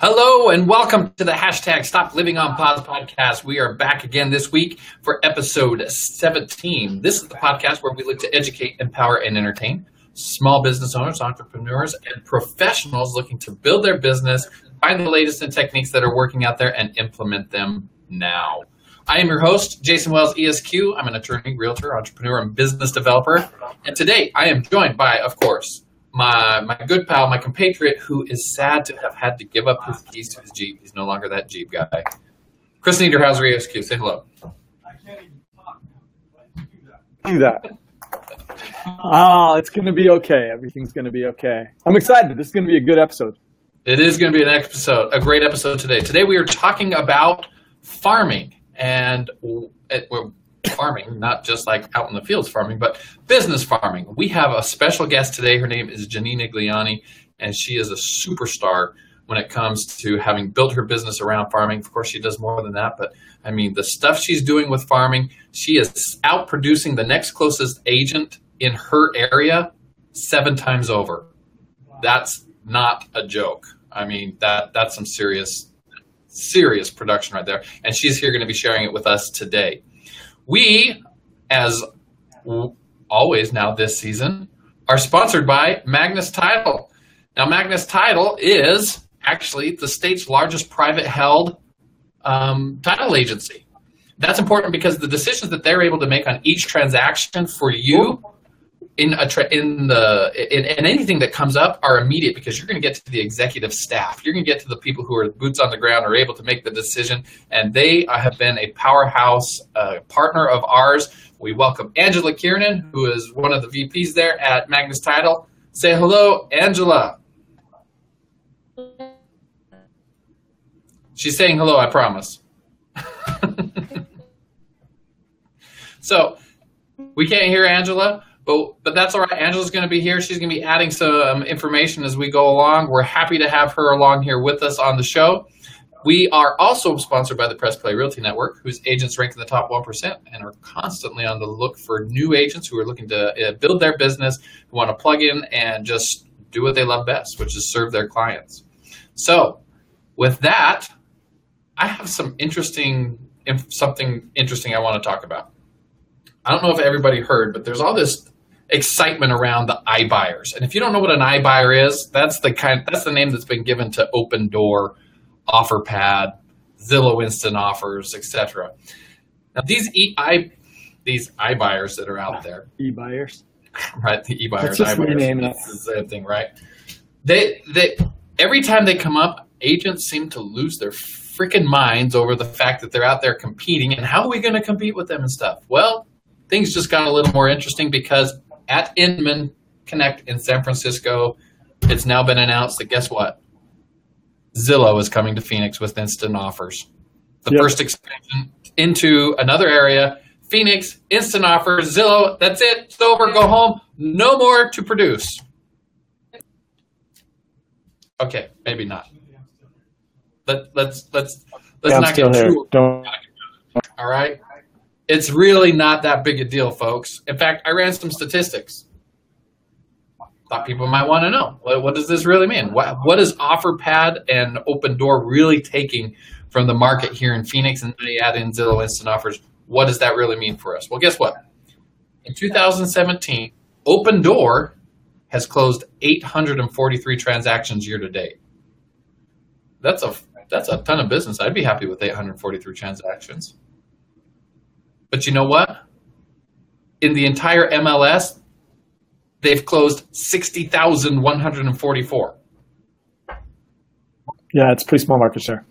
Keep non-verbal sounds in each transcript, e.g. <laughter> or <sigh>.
Hello and welcome to the hashtag Stop Living on Pause podcast. We are back again this week for episode 17. This is the podcast where we look to educate, empower, and entertain small business owners, entrepreneurs, and professionals looking to build their business, find the latest in techniques that are working out there, and implement them now. I am your host, Jason Wells, ESQ. I'm an attorney, realtor, entrepreneur, and business developer. And today I am joined by, of course, my my good pal, my compatriot, who is sad to have had to give up his keys to his Jeep. He's no longer that Jeep guy. Chris Niederhauser, ESQ. Say hello. I can't even talk. Do that. Oh, it's going to be okay. Everything's going to be okay. I'm excited. This is going to be a good episode. It is going to be an episode, a great episode today. Today we are talking about farming and it, we're farming, not just like out in the fields farming, but business farming. We have a special guest today. Her name is Janine Igliani, and she is a superstar when it comes to having built her business around farming. Of course, she does more than that, but I mean, the stuff she's doing with farming, she is out producing the next closest agent in her area seven times over. That's not a joke. I mean, that that's some serious serious production right there. And she's here going to be sharing it with us today. We, as always now this season, are sponsored by Magnus Title. Now, Magnus Title is actually the state's largest private held um, title agency. That's important because the decisions that they're able to make on each transaction for you in a tra- in the in, in, anything that comes up are immediate because you're going to get to the executive staff. You're going to get to the people who are boots on the ground are able to make the decision, and they have been a powerhouse uh, partner of ours. We welcome Angela Kiernan, who is one of the VPs there at Magnus Title. Say hello, Angela. She's saying hello. I promise. <laughs> so we can't hear Angela but but that's all right. Angela's going to be here. She's going to be adding some information as we go along. We're happy to have her along here with us on the show. We are also sponsored by the Press Play Realty Network, whose agents rank in the top 1% and are constantly on the look for new agents who are looking to uh, build their business, who want to plug in and just do what they love best, which is serve their clients. So, with that, I have some interesting something interesting I want to talk about. I don't know if everybody heard, but there's all this excitement around the iBuyers. And if you don't know what an iBuyer is, that's the kind that's the name that's been given to Opendoor, OfferPad, Zillow Instant Offers, etc. Now these e i these iBuyers that are out ah, there, e-buyers, <laughs> right? The e-buyers, that's just name it. the same thing, right? They they every time they come up, agents seem to lose their freaking minds over the fact that they're out there competing and how are we going to compete with them and stuff. Well, things just got a little more interesting because at Inman Connect in San Francisco. It's now been announced that guess what? Zillow is coming to Phoenix with instant offers. The yep. first expansion into another area. Phoenix, instant offers, Zillow, that's it. It's over, go home. No more to produce. Okay, maybe not. Let, let's let's let's yeah, not get too. Don't. All right. It's really not that big a deal, folks. In fact, I ran some statistics. Thought people might want to know what, what does this really mean? What, what is OfferPad and Opendoor really taking from the market here in Phoenix? And they add in Zillow Instant Offers. What does that really mean for us? Well, guess what? In 2017, Opendoor has closed 843 transactions year to date. That's a that's a ton of business. I'd be happy with 843 transactions. But you know what? In the entire MLS, they've closed 60,144. Yeah, it's pretty small market share.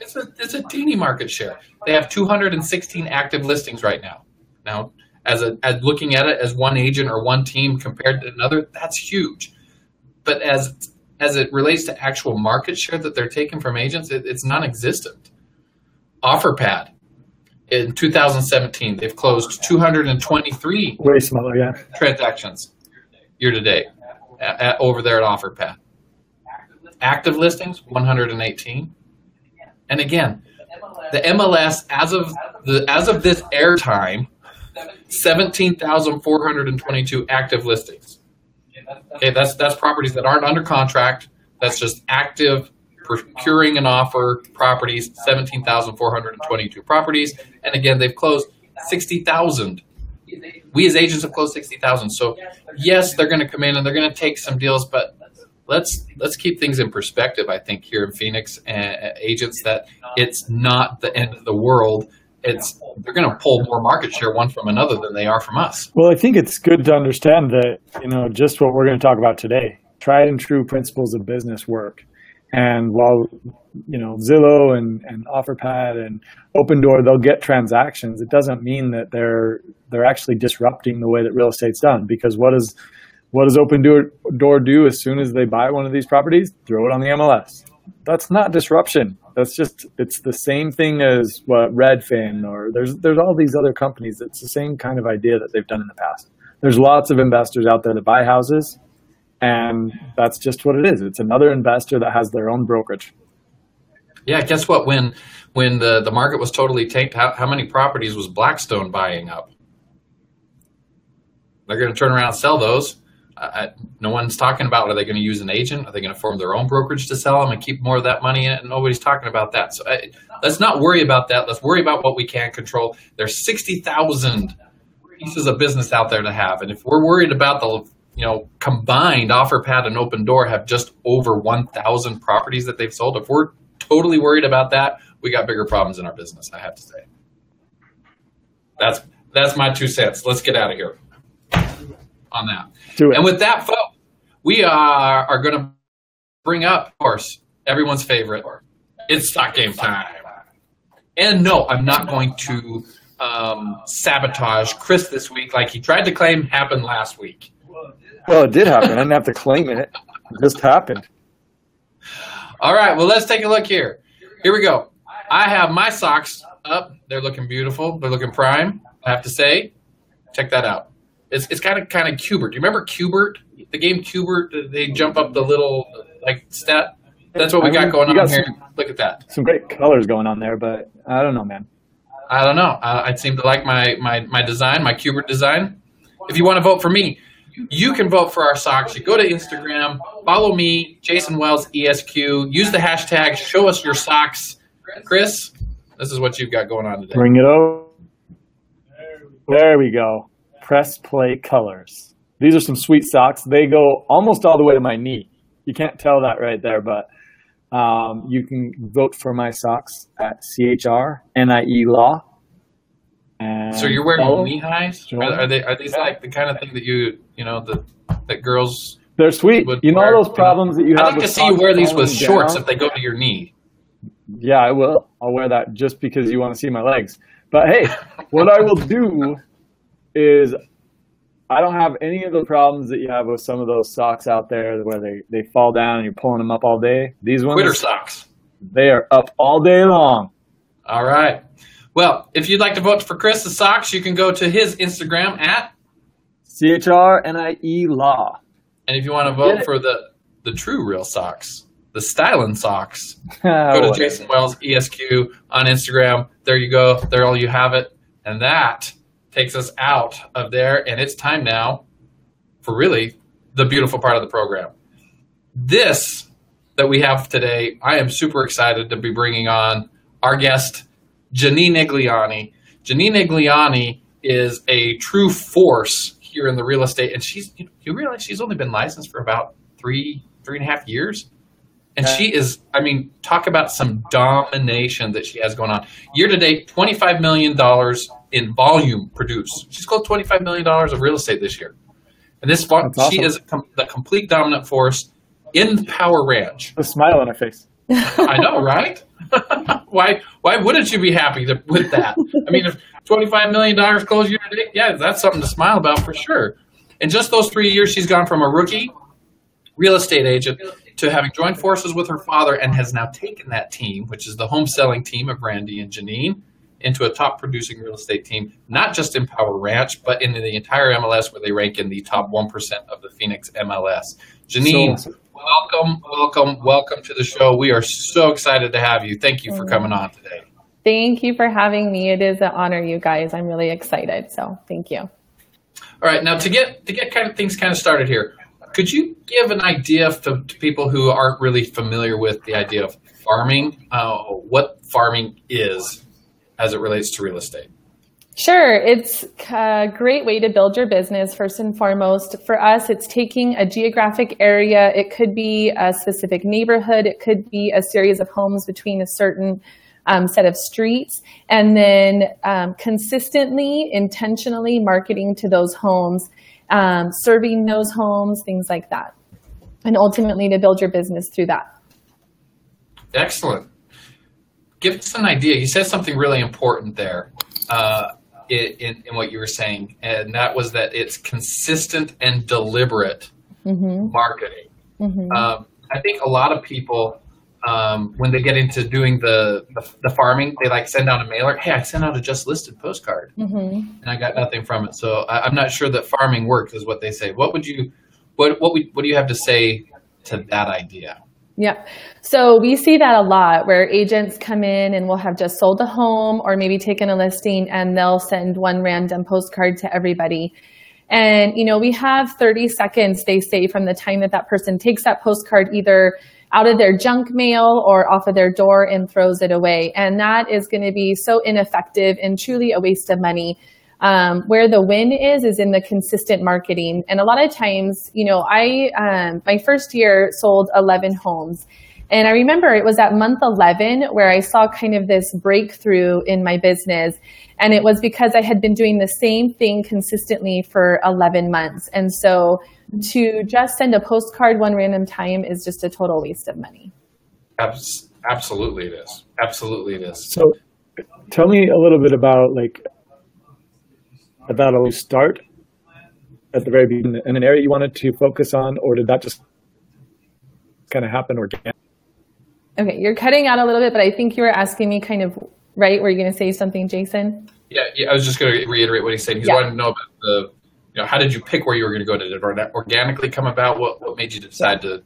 It's a, it's a teeny market share. They have 216 active listings right now. Now, as, a, as looking at it as one agent or one team compared to another, that's huge. But as as it relates to actual market share that they're taking from agents, it, it's non-existent. OfferPad, in 2017, they've closed 223 way smaller, yeah, transactions year to date at, at, over there at OfferPad. Active listings 118, and again, the MLS as of the as of this airtime, 17,422 active listings. Okay, that's that's properties that aren't under contract. That's just active procuring and offer properties, 17,422 properties. And again, they've closed 60,000. We as agents have closed 60,000. So yes, they're going to come in and they're going to take some deals, but let's let's keep things in perspective. I think here in Phoenix, uh, agents that it's not the end of the world. It's they're going to pull more market share one from another than they are from us. Well, I think it's good to understand that you know just what we're going to talk about today. Tried and true principles of business work. And while you know Zillow and, and OfferPad and Opendoor they'll get transactions, it doesn't mean that they're they're actually disrupting the way that real estate's done. Because what does what does Opendoor do as soon as they buy one of these properties? Throw it on the MLS. That's not disruption. That's just it's the same thing as what Redfin or there's there's all these other companies. It's the same kind of idea that they've done in the past. There's lots of investors out there that buy houses and that's just what it is. It's another investor that has their own brokerage. Yeah, guess what? When when the, the market was totally tanked, how, how many properties was Blackstone buying up? They're going to turn around and sell those. Uh, no one's talking about are they going to use an agent? Are they going to form their own brokerage to sell them and keep more of that money in it? Nobody's talking about that. So I, let's not worry about that. Let's worry about what we can control. There's 60,000 pieces of business out there to have. And if we're worried about the you know, combined OfferPad and Opendoor have just over 1,000 properties that they've sold. If we're totally worried about that, we got bigger problems in our business. I have to say. That's that's my two cents. Let's get out of here on that. And with that, folks, we are are going to bring up, of course, everyone's favorite. It's stock game time. And no, I'm not going to um, sabotage Chris this week like he tried to claim happened last week. Well, it did happen. I didn't have to claim it. It just happened. All right. Well, let's take a look here. Here we go. I have my socks up. They're looking beautiful. They're looking prime. I have to say, check that out. It's it's kind of kind of Q*bert. Do you remember Q*bert? The game Q*bert. They jump up the little like step. That's what we I mean, got going on got here. Some, Look at that. Some great colors going on there, but I don't know, man. I don't know. I, I seem to like my my my design, my Cubert design. If you want to vote for me, you can vote for our socks. You go to Instagram, follow me, Jason Wells ESQ. Use the hashtag. Show us your socks, Chris. This is what you've got going on today. Bring it over. There we go. Press play colors. These are some sweet socks. They go almost all the way to my knee. You can't tell that right there, but um, you can vote for my socks at CHR NIE Law and so you're wearing knee highs? Are, are, they are these like the kind of thing that you you know the that girls? They're sweet. You know wear, those problems you know? that you have. I'd like to see you wear these with shorts down. if they go to your knee. Yeah, I will. I'll wear that just because you want to see my legs. But hey, what I will do is I don't have any of the problems that you have with some of those socks out there where they, they fall down and you're pulling them up all day. These ones, Quitter socks. They are up all day long. All right. Well, if you'd like to vote for Chris the socks, you can go to his Instagram at CHRNIE Law. And if you want to vote for the the true real socks, the styling socks, <laughs> go to Jason Wells ESQ on Instagram. There you go. There all you have it. And that takes us out of there. And it's time now for really the beautiful part of the program. This that we have today, I am super excited to be bringing on our guest Janine Igliani. Janine Igliani is a true force here in the real estate, and she's you realize she's only been licensed for about three three and a half years, and she is I mean talk about some domination that she has going on. Year to date, twenty five million dollars in volume produced. She's closed twenty five million dollars of real estate this year, and this awesome. she is the complete dominant force in Power Ranch. A smile on her face. <laughs> I know, right? <laughs> why why wouldn't you be happy to, with that? I mean, if twenty five million dollars closed year to date, yeah, that's something to smile about for sure. In just those three years, she's gone from a rookie real estate agent to having joined forces with her father and has now taken that team, which is the home selling team of Randy and Janine, into a top producing real estate team, not just in Power Ranch, but in the entire MLS where they rank in the top 1% of the Phoenix MLS. Janine, so, welcome, welcome, welcome to the show. We are so excited to have you. Thank you for coming on today. Thank you for having me. It is an honor, you guys. I'm really excited. So thank you. All right, now to get to get kind of things kind of started here, Could you give an idea to, to people who aren't really familiar with the idea of farming, uh, what farming is as it relates to real estate? Sure. It's a great way to build your business, first and foremost. For us, it's taking a geographic area. It could be a specific neighborhood. It could be a series of homes between a certain um, set of streets, and then um, consistently, intentionally marketing to those homes, um, serving those homes, things like that. And ultimately to build your business through that. Excellent. Give us an idea. You said something really important there. Uh, in, in, what you were saying, and that was that it's consistent and deliberate mm-hmm. marketing. Mm-hmm. Um, I think a lot of people, um, when they get into doing the, the, the farming, they like send out a mailer. Hey, I sent out a just listed postcard, mm-hmm. and I got nothing from it. So I, am not sure that farming works, is what they say. What would you, what what would, what do you have to say to that idea? Yep. So we see that a lot where agents come in and will have just sold a home or maybe taken a listing and they'll send one random postcard to everybody. And, you know, we have 30 seconds, they say, from the time that that person takes that postcard either out of their junk mail or off of their door and throws it away. And that is going to be so ineffective and truly a waste of money. Um, where the win is is in the consistent marketing. And a lot of times you know i um, my first year sold 11 homes. And i remember it was at month 11 where i saw kind of this breakthrough in my business. And it was because i had been doing the same thing consistently for 11 months. And so to just send a postcard one random time is just a total waste of money. Absolutely it is. Absolutely it is. So tell me a little bit about like that always start at the very beginning in an area you wanted to focus on, or did that just kind of happen organically? Okay, you're cutting out a little bit, but I think you were asking me kind of right. Were you going to say something, Jason? Yeah, yeah. I was just going to reiterate what he said. He's yeah. wanting to know about the, you know, how did you pick where you were going to go? Did it organically come about? What what made you decide to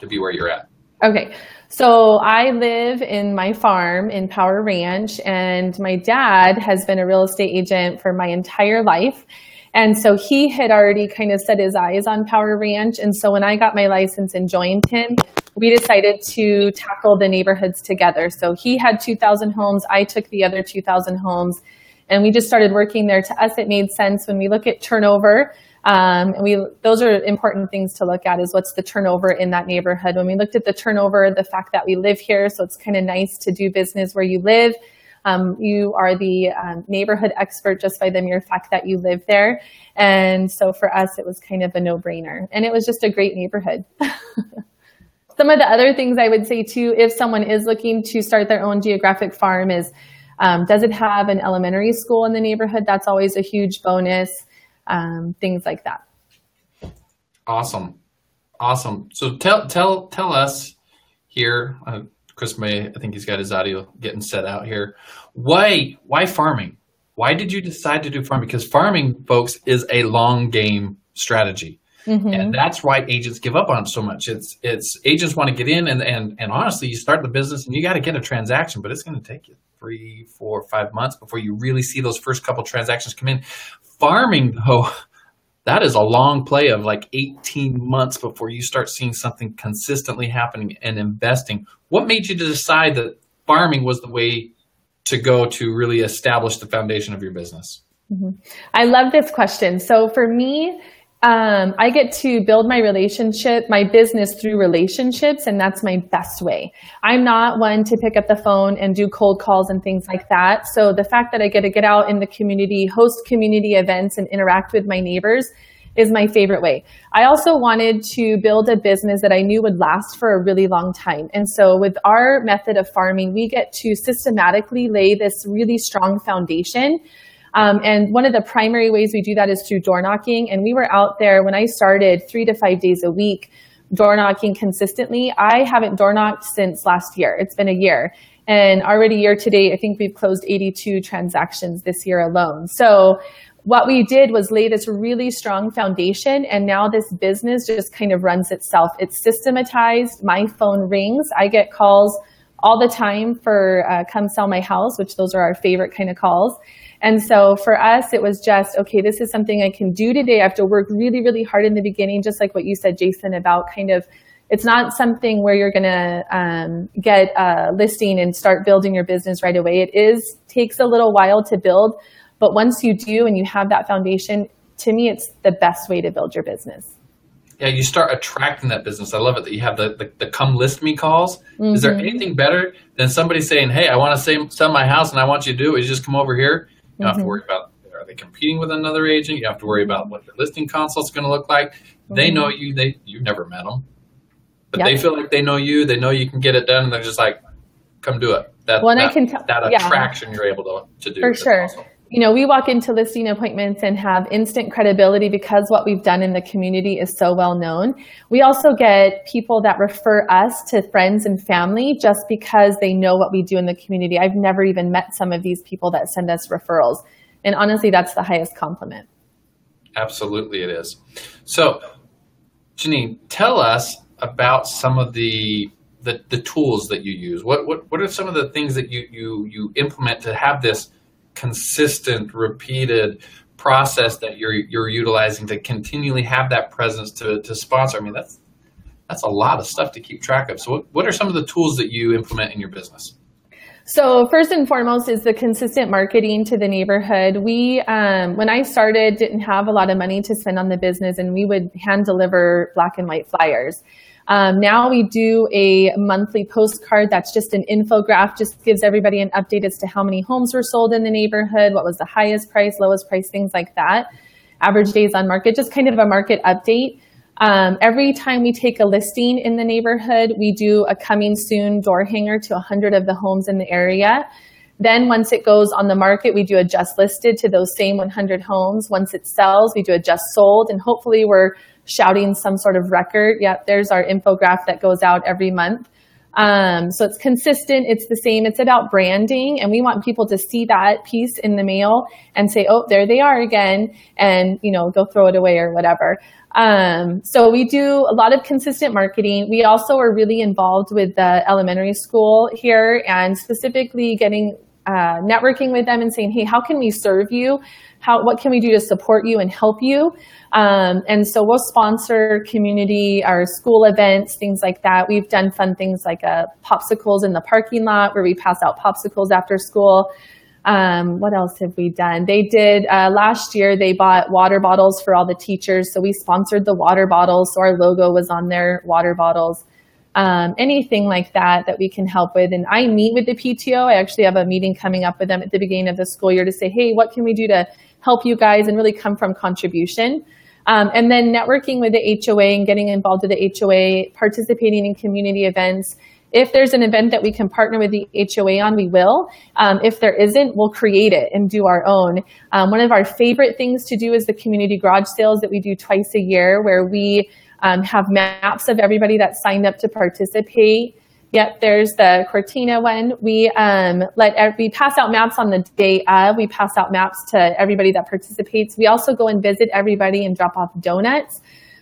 to be where you're at? Okay, so I live in my farm in Power Ranch, and my dad has been a real estate agent for my entire life. And so he had already kind of set his eyes on Power Ranch. And so when I got my license and joined him, we decided to tackle the neighborhoods together. So he had 2,000 homes, I took the other 2,000 homes, and we just started working there. To us, it made sense when we look at turnover. Um, and we those are important things to look at is what's the turnover in that neighborhood. When we looked at the turnover, the fact that we live here, so it's kind of nice to do business where you live. Um, you are the um, neighborhood expert just by the mere fact that you live there. And so for us, it was kind of a no brainer. And it was just a great neighborhood. <laughs> Some of the other things I would say too, if someone is looking to start their own geographic farm, is um, does it have an elementary school in the neighborhood? That's always a huge bonus um, things like that. Awesome, awesome. So tell tell tell us here. Uh, Chris May, I think he's got his audio getting set out here. Why why farming? Why did you decide to do farming? Because farming, folks, is a long game strategy. Mm-hmm. And that's why agents give up on so much. It's it's agents want to get in and and, and honestly, you start the business and you got to get a transaction, but it's going to take you three, four, five months before you really see those first couple transactions come in. Farming though <laughs> that is a long play of like 18 months before you start seeing something consistently happening and investing. What made you decide that farming was the way to go to really establish the foundation of your business? Mm-hmm. i love this question. So for me um, I get to build my relationship, my business through relationships, and that's my best way. I'm not one to pick up the phone and do cold calls and things like that. So the fact that I get to get out in the community, host community events, and interact with my neighbors is my favorite way. I also wanted to build a business that I knew would last for a really long time. And so with our method of farming, we get to systematically lay this really strong foundation um, and one of the primary ways we do that is through door knocking. And we were out there when I started three to five days a week, door knocking consistently. I haven't door knocked since last year. It's been a year. And already year to date, I think we've closed 82 transactions this year alone. So what we did was lay this really strong foundation and now this business just kind of runs itself. It's systematized. My phone rings. I get calls all the time for uh, come sell my house, which those are our favorite kind of calls. And so for us, it was just, okay, this is something I can do today. I have to work really, really hard in the beginning, just like what you said, Jason, about kind of it's not something where you're going to um, get a listing and start building your business right away. It is takes a little while to build, but once you do and you have that foundation, to me, it's the best way to build your business. Yeah, you start attracting that business. I love it that you have the, the, the come list me calls. Mm-hmm. Is there mm-hmm. anything better than somebody saying, hey, I want to sell my house and I want you to do it? You just come over here. You don't mm-hmm. have to worry about are they competing with another agent? You have to worry about what the listing consult is going to look like. Mm-hmm. They know you. They you've never met them but yep. they feel like they know you. They know you can get it done, and they're just like, "Come do it." That well, that, I can t- that attraction yeah. you're able to to do for sure. Awesome. You know, we walk into listing appointments and have instant credibility because what we've done in the community is so well known. We also get people that refer us to friends and family just because they know what we do in the community. I've never even met some of these people that send us referrals. And honestly, that's the highest compliment. Absolutely, it is. So, Janine, tell us about some of the the, the tools that you use. What, what what are some of the things that you you you implement to have this consistent, repeated process that you're you're utilizing to continually have that presence to to sponsor? I mean, that's that's a lot of stuff to keep track of. So, what, what are some of the tools that you implement in your business? So first and foremost is the consistent marketing to the neighborhood. We, um, when I started, didn't have a lot of money to spend on the business, and we would hand deliver black and white flyers. Um, now we do a monthly postcard that's just an infographic, just gives everybody an update as to how many homes were sold in the neighborhood, what was the highest price, lowest price, things like that. Average days on market, just kind of a market update. Um, every time we take a listing in the neighborhood, we do a coming soon door hanger to 100 of the homes in the area. Then once it goes on the market, we do a just listed to those same 100 homes. Once it sells, we do a just sold, and hopefully we're shouting some sort of record. Yep, there's our infographic that goes out every month. Um, so it's consistent, it's the same, it's about branding, and we want people to see that piece in the mail and say, oh, there they are again, and you know, go throw it away or whatever. Um, so we do a lot of consistent marketing. We also are really involved with the elementary school here and specifically getting uh, networking with them and saying, hey, how can we serve you? How, what can we do to support you and help you? Um, and so we'll sponsor community, our school events, things like that. We've done fun things like uh, popsicles in the parking lot where we pass out popsicles after school. Um, what else have we done? They did uh, last year. They bought water bottles for all the teachers, so we sponsored the water bottles. So our logo was on their water bottles. Um, anything like that that we can help with. And I meet with the PTO. I actually have a meeting coming up with them at the beginning of the school year to say, hey, what can we do to help you guys and really come from contribution. Um, and then networking with the HOA and getting involved with the HOA, participating in community events. If there's an event that we can partner with the HOA on, we will. Um, if there isn't, we'll create it and do our own. Um, one of our favorite things to do is the community garage sales that we do twice a year, where we um, have maps of everybody that signed up to participate. Yep, there's the Cortina one. We um, let we pass out maps on the day of. We pass out maps to everybody that participates. We also go and visit everybody and drop off donuts,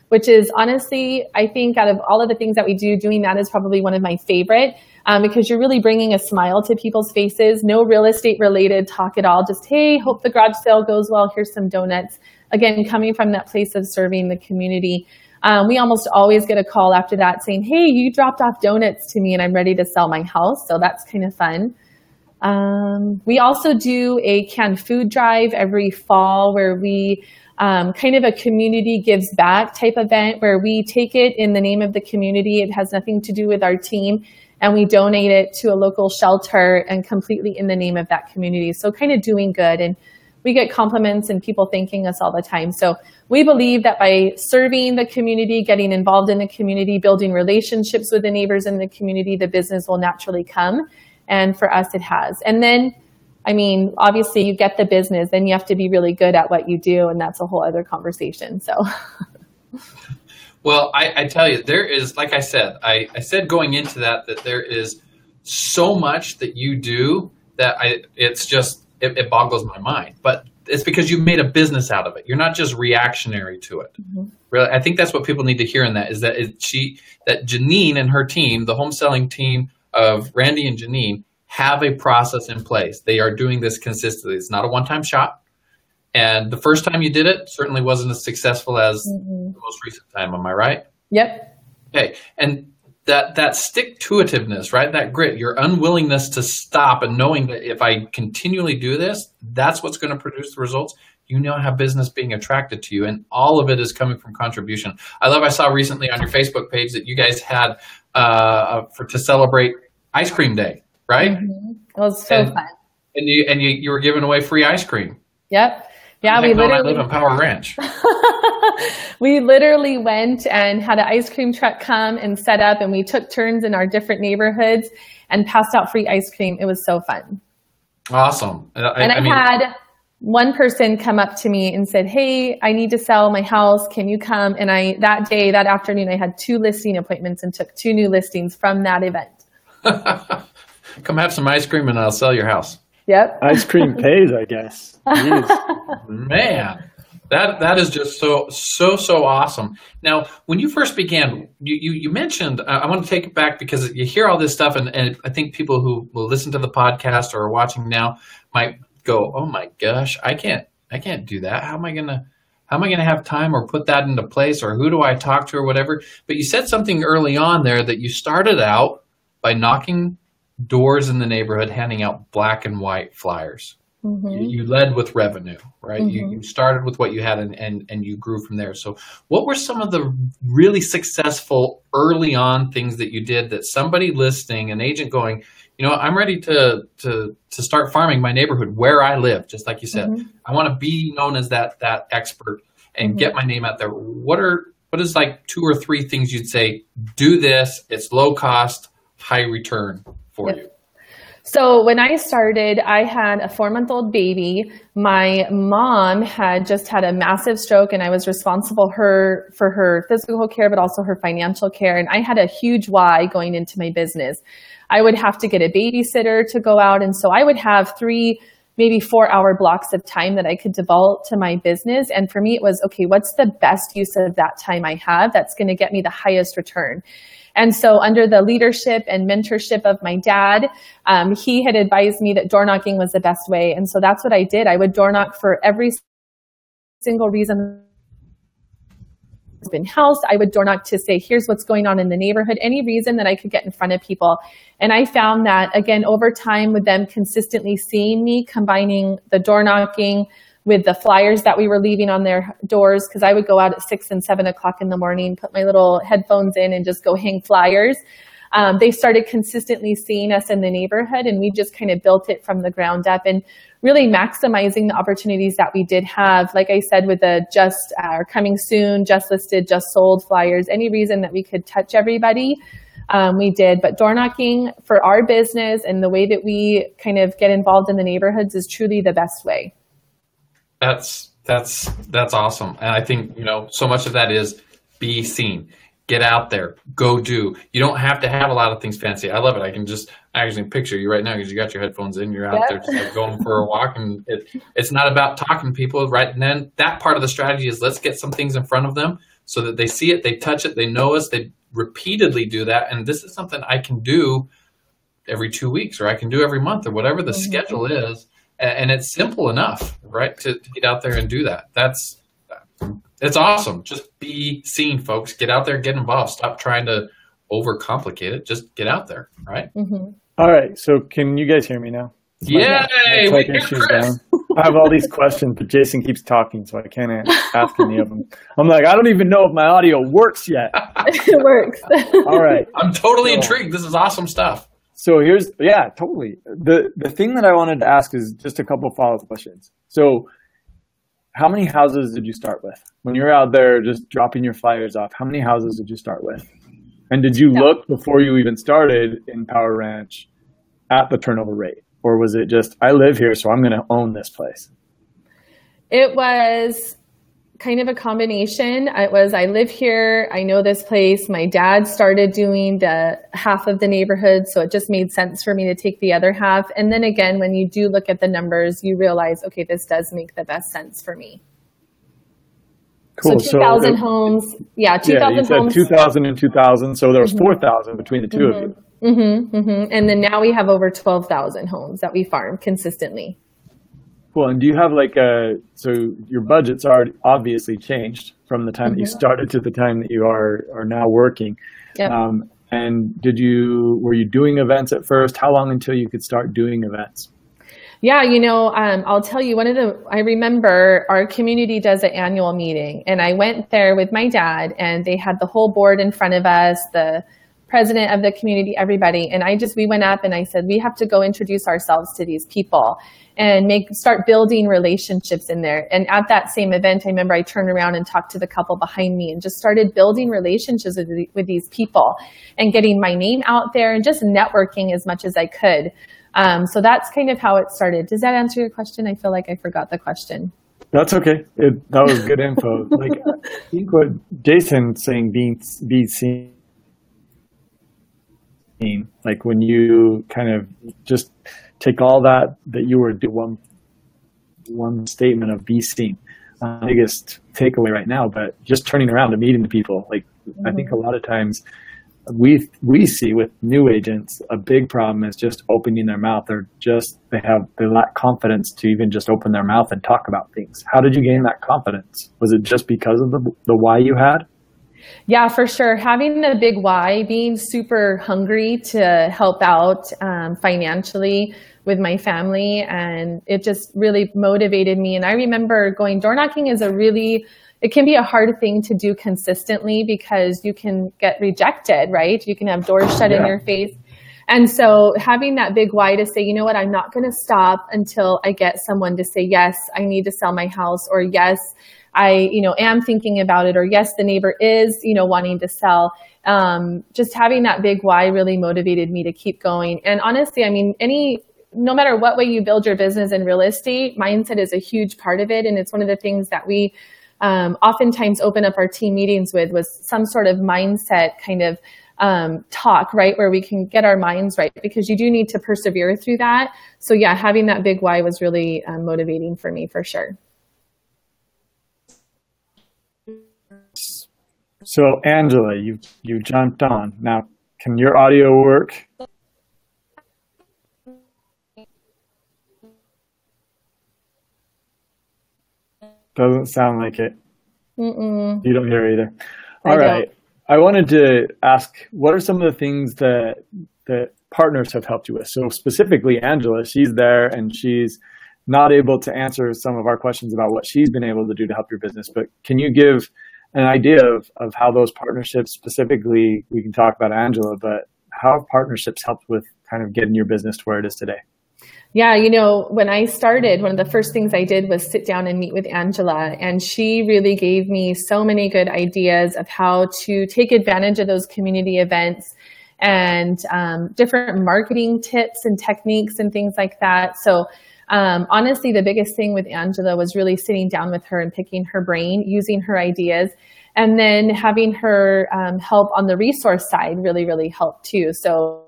which is honestly, I think, out of all of the things that we do, doing that is probably one of my favorite um, because you're really bringing a smile to people's faces. No real estate related talk at all. Just hey, hope the garage sale goes well. Here's some donuts. Again, coming from that place of serving the community. Um, we almost always get a call after that saying, Hey, you dropped off donuts to me and I'm ready to sell my house. So that's kind of fun. Um, we also do a canned food drive every fall where we um, kind of a community gives back type event where we take it in the name of the community. It has nothing to do with our team and we donate it to a local shelter and completely in the name of that community. So kind of doing good and we get compliments and people thanking us all the time. So we believe that by serving the community, getting involved in the community, building relationships with the neighbors in the community, the business will naturally come. And for us, it has. And then, I mean, obviously you get the business, then you have to be really good at what you do. And that's a whole other conversation. So. <laughs> well, I, I tell you, there is, like I said, I, I said going into that, that there is so much that you do that I, it's just, it, it, boggles my mind. But it's because you've made a business out of it. You're not just reactionary to it. Mm-hmm. Really, I think that's what people need to hear in that is that it, she that Janine and her team, the home selling team of Randy and Janine, have a process in place. They are doing this consistently. It's not a one-time shot. And the first time you did it certainly wasn't as successful as mm-hmm. the most recent time. Am I right? Yep. Okay. And that that stick to itiveness, right? That grit, your unwillingness to stop and knowing that if I continually do this, that's what's going to produce the results. You now have business being attracted to you, and all of it is coming from contribution. I love. I saw recently on your Facebook page that you guys had uh, for to celebrate Ice Cream Day, right? Mm-hmm. It was so and, fun. And you and you, you were giving away free ice cream. Yep. Yeah, we literally I live in Power Ranch. <laughs> <laughs> we literally went and had an ice cream truck come and set up, and we took turns in our different neighborhoods and passed out free ice cream. It was so fun. Awesome. I, and I, I mean, had one person come up to me and said, "Hey, I need to sell my house. Can you come?" And I that day, that afternoon, I had two listing appointments and took two new listings from that event. <laughs> come have some ice cream, and I'll sell your house. Yep. Ice cream <laughs> pays, I guess. Man, that that is just so so so awesome. Now, when you first began, you you, you mentioned uh, I want to take it back because you hear all this stuff, and, and I think people who will listen to the podcast or are watching now might go, "Oh my gosh, I can't I can't do that. How am I gonna?" How am I to have time or put that into place or who do I talk to or whatever? But you said something early on there that you started out by knocking doors in the neighborhood handing out black and white flyers. Mm-hmm. You, you, led with revenue, right? Mm-hmm. You, you started with what you had and, and, and you grew from there. So, what were some of the really successful early on things that you did that somebody listening, an agent going, you know, I'm ready to to to start farming my neighborhood where I live, just like you said. Mm-hmm. I want to be known as that that expert and mm-hmm. get my name out there. What are what is like two or three things you'd say? Do this. It's low cost, high return for yep. you? So when I started, I had a four month old baby. My mom had just had a massive stroke and I was responsible her for her physical care, but also her financial care. And I had a huge why going into my business. I would have to get a babysitter to go out. And so I would have three, maybe four hour blocks of time that I could devote to my business. And for me, it was, okay, what's the best use of that time I have that's going to get me the highest return? And so, under the leadership and mentorship of my dad, um, he had advised me that door knocking was the best way. And so that's what I did. I would door knock for every single reason been housed. I would door knock to say, here's what's going on in the neighborhood, any reason that I could get in front of people. And I found that, again, over time, with them consistently seeing me, combining the door knocking, with the flyers that we were leaving on their doors because I would go out at six and seven o'clock in the morning, put my little headphones in, and just go hang flyers. Um, they started consistently seeing us in the neighborhood, and we just kind of built it from the ground up and really maximizing the opportunities that we did have. Like I said, with the just uh, coming soon, just listed, just sold flyers, any reason that we could touch everybody. Um, we did, but door knocking for our business and the way that we kind of get involved in the neighborhoods is truly the best way. That's that's that's awesome, and I think you know so much of that is be seen. Get out there, go do. You don't have to have a lot of things fancy. I love it. I can just I actually picture you right now because you got your headphones in. You're out yep. there just like going for a walk, and <laughs> it, it's not about talking to people, right? And then that part of the strategy is let's get some things in front of them so that they see it, they touch it, they know us, they repeatedly do that, and this is something I can do every two weeks, or I can do every month, or whatever the mm-hmm. schedule is and it's simple enough, right, to, to, get out there and do that. That's it's awesome. Just be seen, folks. Get out there, get involved. Stop trying to overcomplicate it. Just get out there, right? Mm-hmm. All right. So, can you guys hear me now? Yay! We hear Chris. I have all these questions, but Jason keeps talking, so I can't ask any of them. I'm like, I don't even know if my audio works yet. <laughs> it works. all right. I'm totally so, intrigued. This is awesome stuff. So here's yeah, totally. The the thing that I wanted to ask is just a couple follow up questions. So how many houses did you start with when you're out there just dropping your flyers off? How many houses did you start with? And did you yeah. look before you even started in Power Ranch at the turnover rate, or was it just I live here, so I'm going to own this place? It was kind of a combination. It was I live here, I know this place. My dad started doing the half of the neighborhood, so it just made sense for me to take the other half. And then again, when you do look at the numbers, you realize, okay, this does make the best sense for me. Cool. So 2,000 so, homes. Yeah, 2,000 yeah, you said homes. 2,000 and 2,000. So there was mm-hmm. 4,000 between the 2 mm-hmm. of you. Mm-hmm, mm-hmm. And then now we have over 12,000 homes that we farm consistently. Cool. And do you have like a, so your budget's already obviously changed from the time mm-hmm. that you mm-hmm. started to the time that you are, are now working. Yep. Um, and did you, were you doing events at first? How long until you could start doing events? Yeah, you know, um, I'll tell you one of the, I remember our community does an annual meeting and I went there with my dad and they had the whole board in front of us, the president of the community, everybody. And I just, we went up and I said, we have to go introduce ourselves to these people and make, start building relationships in there. And at that same event, I remember I turned around and talked to the couple behind me and just started building relationships with, with these people and getting my name out there and just networking as much as I could. Um, so that's kind of how it started. Does that answer your question? I feel like I forgot the question. That's okay. It, that was good info. like I think what Jason's saying, being be seen, like when you kind of just take all that that you were do one one statement of be seen. Uh, biggest takeaway right now, but just turning around and meeting the people. Like mm-hmm. I think a lot of times we we see with new agents a big problem is just opening their mouth. They're just they have they lack confidence to even just open their mouth and talk about things. How did you gain that confidence? Was it just because of the the why you had? Yeah, for sure. Having the big why, being super hungry to help out um, financially with my family, and it just really motivated me. And I remember going door knocking is a really it can be a hard thing to do consistently because you can get rejected, right? You can have doors shut yeah. in your face. And so having that big why to say, you know what, I'm not going to stop until I get someone to say, yes, I need to sell my house or yes, I, you know, am thinking about it or yes, the neighbor is, you know, wanting to sell. Um, just having that big why really motivated me to keep going. And honestly, I mean, any, no matter what way you build your business in real estate, mindset is a huge part of it. And it's one of the things that we um, oftentimes open up our team meetings with was some sort of mindset kind of um, talk, right, where we can get our minds right because you do need to persevere through that. So yeah, having that big why was really um, motivating for me for sure. So Angela, you you jumped on. Now, can your audio work? Doesn't sound like it. Mm-mm. You don't hear either. All I right. I wanted to ask, what are some of the things that that partners have helped you with? So specifically, Angela, she's there and she's not able to answer some of our questions about what she's been able to do to help your business. But can you give an idea of, of how those partnerships specifically, we can talk about Angela, but how have partnerships helped with kind of getting your business to where it is today? Yeah, you know, when I started, one of the first things I did was sit down and meet with Angela, and she really gave me so many good ideas of how to take advantage of those community events and um, different marketing tips and techniques and things like that. So, um, honestly, the biggest thing with Angela was really sitting down with her and picking her brain, using her ideas, and then having her um, help on the resource side really, really helped too. So,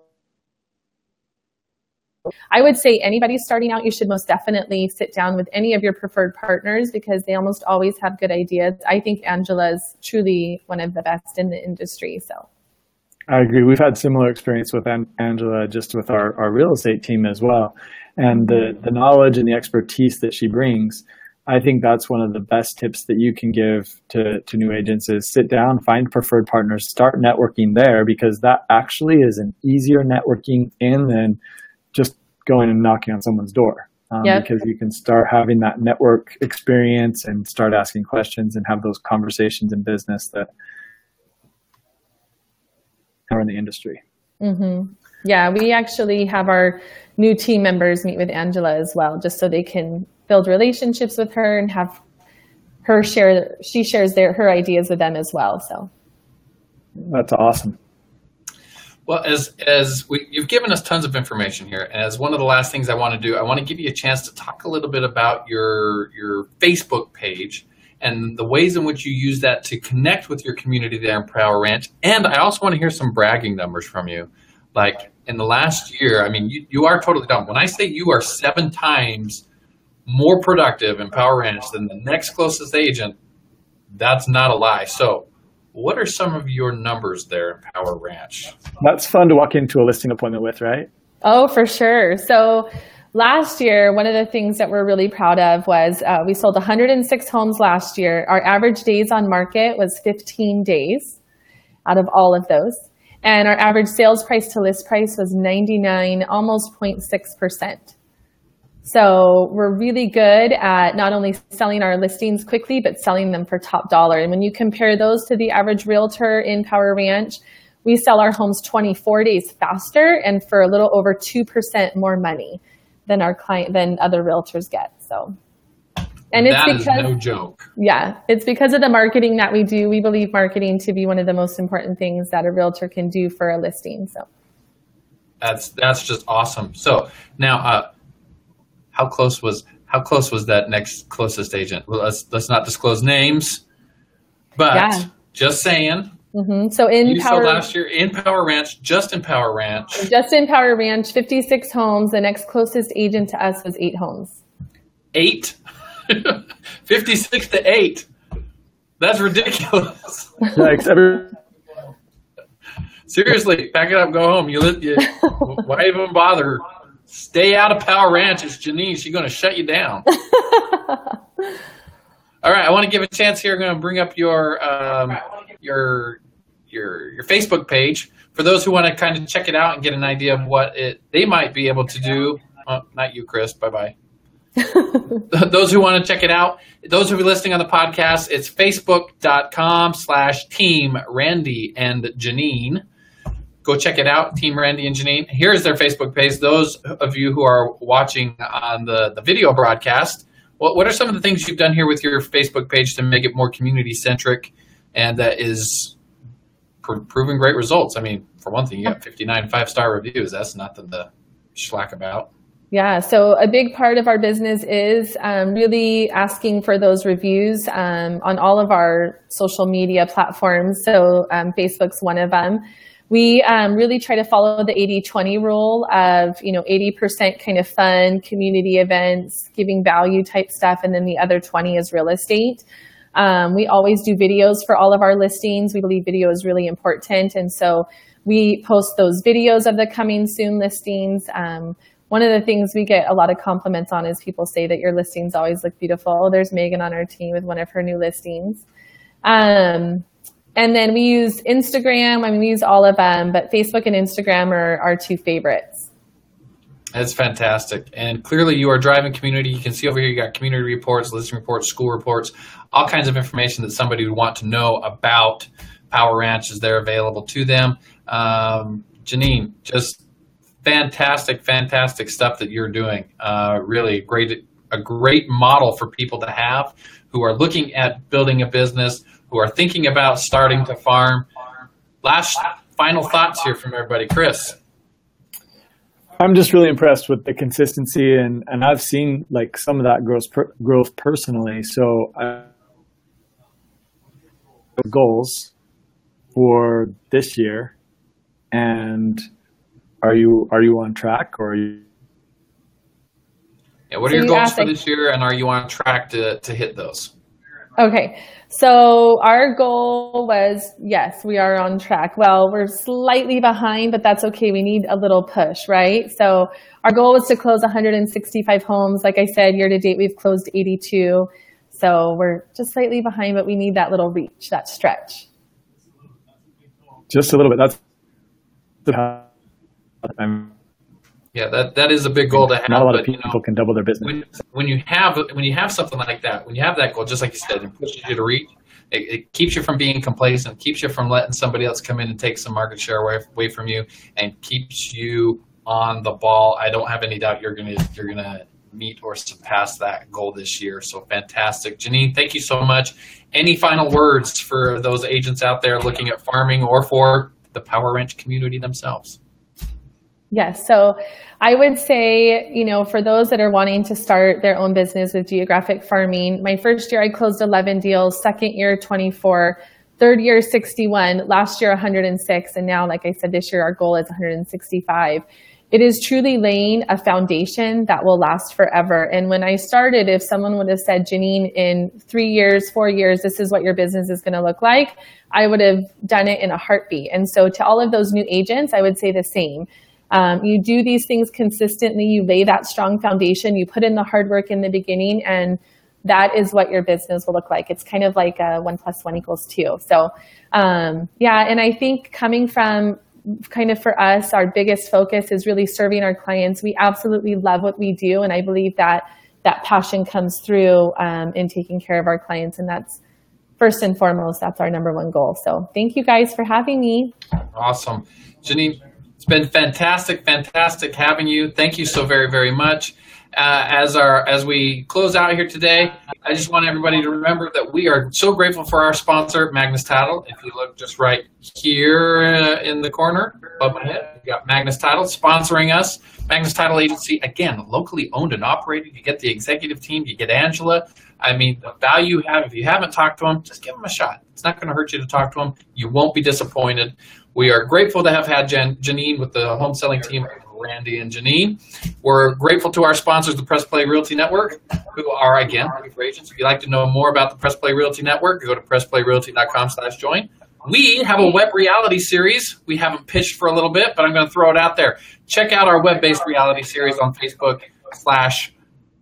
I would say anybody starting out, you should most definitely sit down with any of your preferred partners because they almost always have good ideas. I think Angela's truly one of the best in the industry. So. I agree. We've had similar experience with Angela, just with our, our real estate team as well. And the, the knowledge and the expertise that she brings, I think that's one of the best tips that you can give to, to new agents is sit down, find preferred partners, start networking there because that actually is an easier networking in than just going and knocking on someone's door. Um, yep. Because you can start having that network experience and start asking questions and have those conversations in business that are in the industry. Mm-hmm. Yeah, we actually have our new team members meet with Angela as well, just so they can build relationships with her and have her share. She shares their her ideas with them as well. So that's awesome. Well, as as we, you've given us tons of information here, and as one of the last things I want to do, I want to give you a chance to talk a little bit about your your Facebook page and the ways in which you use that to connect with your community there in Power Ranch. And I also want to hear some bragging numbers from you. Like in the last year, I mean, you, you are totally dumb. When I say you are seven times more productive in Power Ranch than the next closest agent, that's not a lie. So what are some of your numbers there in Power Ranch? That's fun to walk into a listing appointment with, right? Oh, for sure. So last year, one of the things that we're really proud of was uh, we sold 106 homes last year. Our average days on market was 15 days out of all of those. And our average sales price to list price was 99, almost 0.6%. So we're really good at not only selling our listings quickly, but selling them for top dollar. And when you compare those to the average realtor in Power Ranch, we sell our homes 24 days faster and for a little over 2% more money than our client than other realtors get. So and it's that because no joke. Yeah, it's because of the marketing that we do. We believe marketing to be one of the most important things that a realtor can do for a listing. So that's that's just awesome. So now uh, how close was how close was that next closest agent? Well, let's let's not disclose names, but yeah. just saying. Mm-hmm. So in you Power, last year in Power Ranch, just in Power Ranch, just in Power Ranch, fifty six homes. The next closest agent to us was eight homes. Eight, <laughs> fifty six to eight. That's ridiculous. Thanks, <laughs> Seriously, pack it up, go home. You, you <laughs> why even bother? Stay out of Power Ranch. It's Janine. She's going to shut you down. All right, I want to give a chance here. I'm going to bring up your um, your your your Facebook page for those who want to kind of check it out and get an idea of what it they might be able to do. Oh, not you, Chris. Bye bye. <laughs> those who want to check it out, those who are listening on the podcast, it's facebook.com slash team Randy and Janine. Go check it out, Team Randy and Janine. Here's their Facebook page. Those of you who are watching on the, the video broadcast, what, what are some of the things you've done here with your Facebook page to make it more community centric and that is pr- proving great results? I mean, for one thing, you got 59 five star reviews. That's nothing to schlack about. Yeah, so a big part of our business is um, really asking for those reviews um, on all of our social media platforms. So um, Facebook's one of them we um, really try to follow the 80-20 rule of you know 80% kind of fun community events giving value type stuff and then the other 20 is real estate um, we always do videos for all of our listings we believe video is really important and so we post those videos of the coming soon listings um, one of the things we get a lot of compliments on is people say that your listings always look beautiful there's megan on our team with one of her new listings um, and then we use Instagram. I mean, we use all of them, but Facebook and Instagram are our two favorites. That's fantastic. And clearly, you are driving community. You can see over here, you got community reports, listing reports, school reports, all kinds of information that somebody would want to know about Power Ranch is there available to them. Um, Janine, just fantastic, fantastic stuff that you're doing. Uh, really great, a great model for people to have who are looking at building a business who are thinking about starting to farm. Last final thoughts here from everybody. Chris. I'm just really impressed with the consistency and, and I've seen like some of that growth per, growth personally. So I goals for this year and are you are you on track or are you yeah, what are so your goals for this year and are you on track to, to hit those? Okay. So our goal was yes, we are on track. Well, we're slightly behind, but that's okay. We need a little push, right? So our goal was to close 165 homes. Like I said, year to date, we've closed 82. So we're just slightly behind, but we need that little reach, that stretch. Just a little bit. That's I'm yeah, that that is a big goal to have. Not a lot but, of people you know, can double their business. When, when, you have when you have something like that, when you have that goal, just like you said, it pushes you to reach. It, it, keeps you from being complacent, keeps you from letting somebody else come in and take some market share away, away from you, and keeps you on the ball. I don't have any doubt you're gonna you're gonna meet or surpass that goal this year. So fantastic, Janine. Thank you so much. Any final words for those agents out there looking at farming or for the Power Ranch community themselves? Yes. So I would say, you know, for those that are wanting to start their own business with geographic farming, my first year I closed 11 deals, second year 24, third year 61, last year 106, and now, like I said, this year our goal is 165. it is truly laying a foundation that will last forever. And when I started, if someone would have said, Janine, in three years, four years, this is what your business is going to look like, I would have done it in a heartbeat. And so to all of those new agents, I would say the same. Um, you do these things consistently, you lay that strong foundation, you put in the hard work in the beginning, and that is what your business will look like. It's kind of like a one plus one equals two. So, um, yeah, and I think coming from kind of for us, our biggest focus is really serving our clients. We absolutely love what we do, and I believe that that passion comes through um, in taking care of our clients, and that's first and foremost. That's our number one goal. So, thank you guys for having me. Awesome, Janine. It's been fantastic, fantastic having you. Thank you so very, very much. Uh, as our as we close out here today, I just want everybody to remember that we are so grateful for our sponsor, Magnus Title. If you look just right here uh, in the corner above my head, we've got Magnus Title sponsoring us. Magnus Title Agency, again, locally owned and operated. You get the executive team, you get Angela. I mean, the value you have, if you haven't talked to them, just give them a shot. It's not going to hurt you to talk to them. You won't be disappointed. We are grateful to have had Jan- Janine with the home selling team Randy and Janine. We're grateful to our sponsors, the Press Play Realty Network, who are, again, agents. If you'd like to know more about the Press Play Realty Network, go to pressplayrealty.com slash join. We have a web reality series. We haven't pitched for a little bit, but I'm going to throw it out there. Check out our web-based reality series on Facebook slash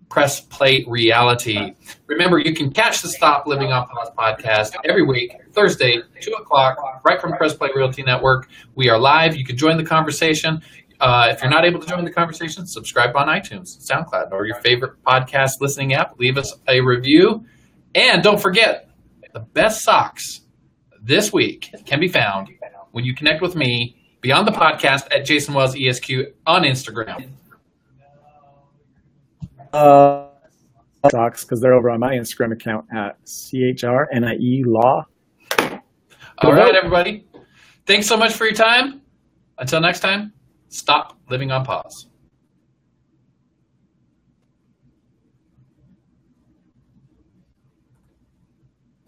Press Play Realty. Remember, you can catch the Stop Living on Pause podcast every week, Thursday, 2 o'clock, right from Press Play Realty Network. We are live. You can join the conversation. Uh, if you're not able to join the conversation, subscribe on iTunes, SoundCloud, or your favorite podcast listening app. Leave us a review. And don't forget, the best socks this week can be found when you connect with me beyond the podcast at Jason Wells ESQ on Instagram. Uh, socks because they're over on my Instagram account at CHRNIE Law. All right, everybody. Thanks so much for your time. Until next time. Stop living on pause.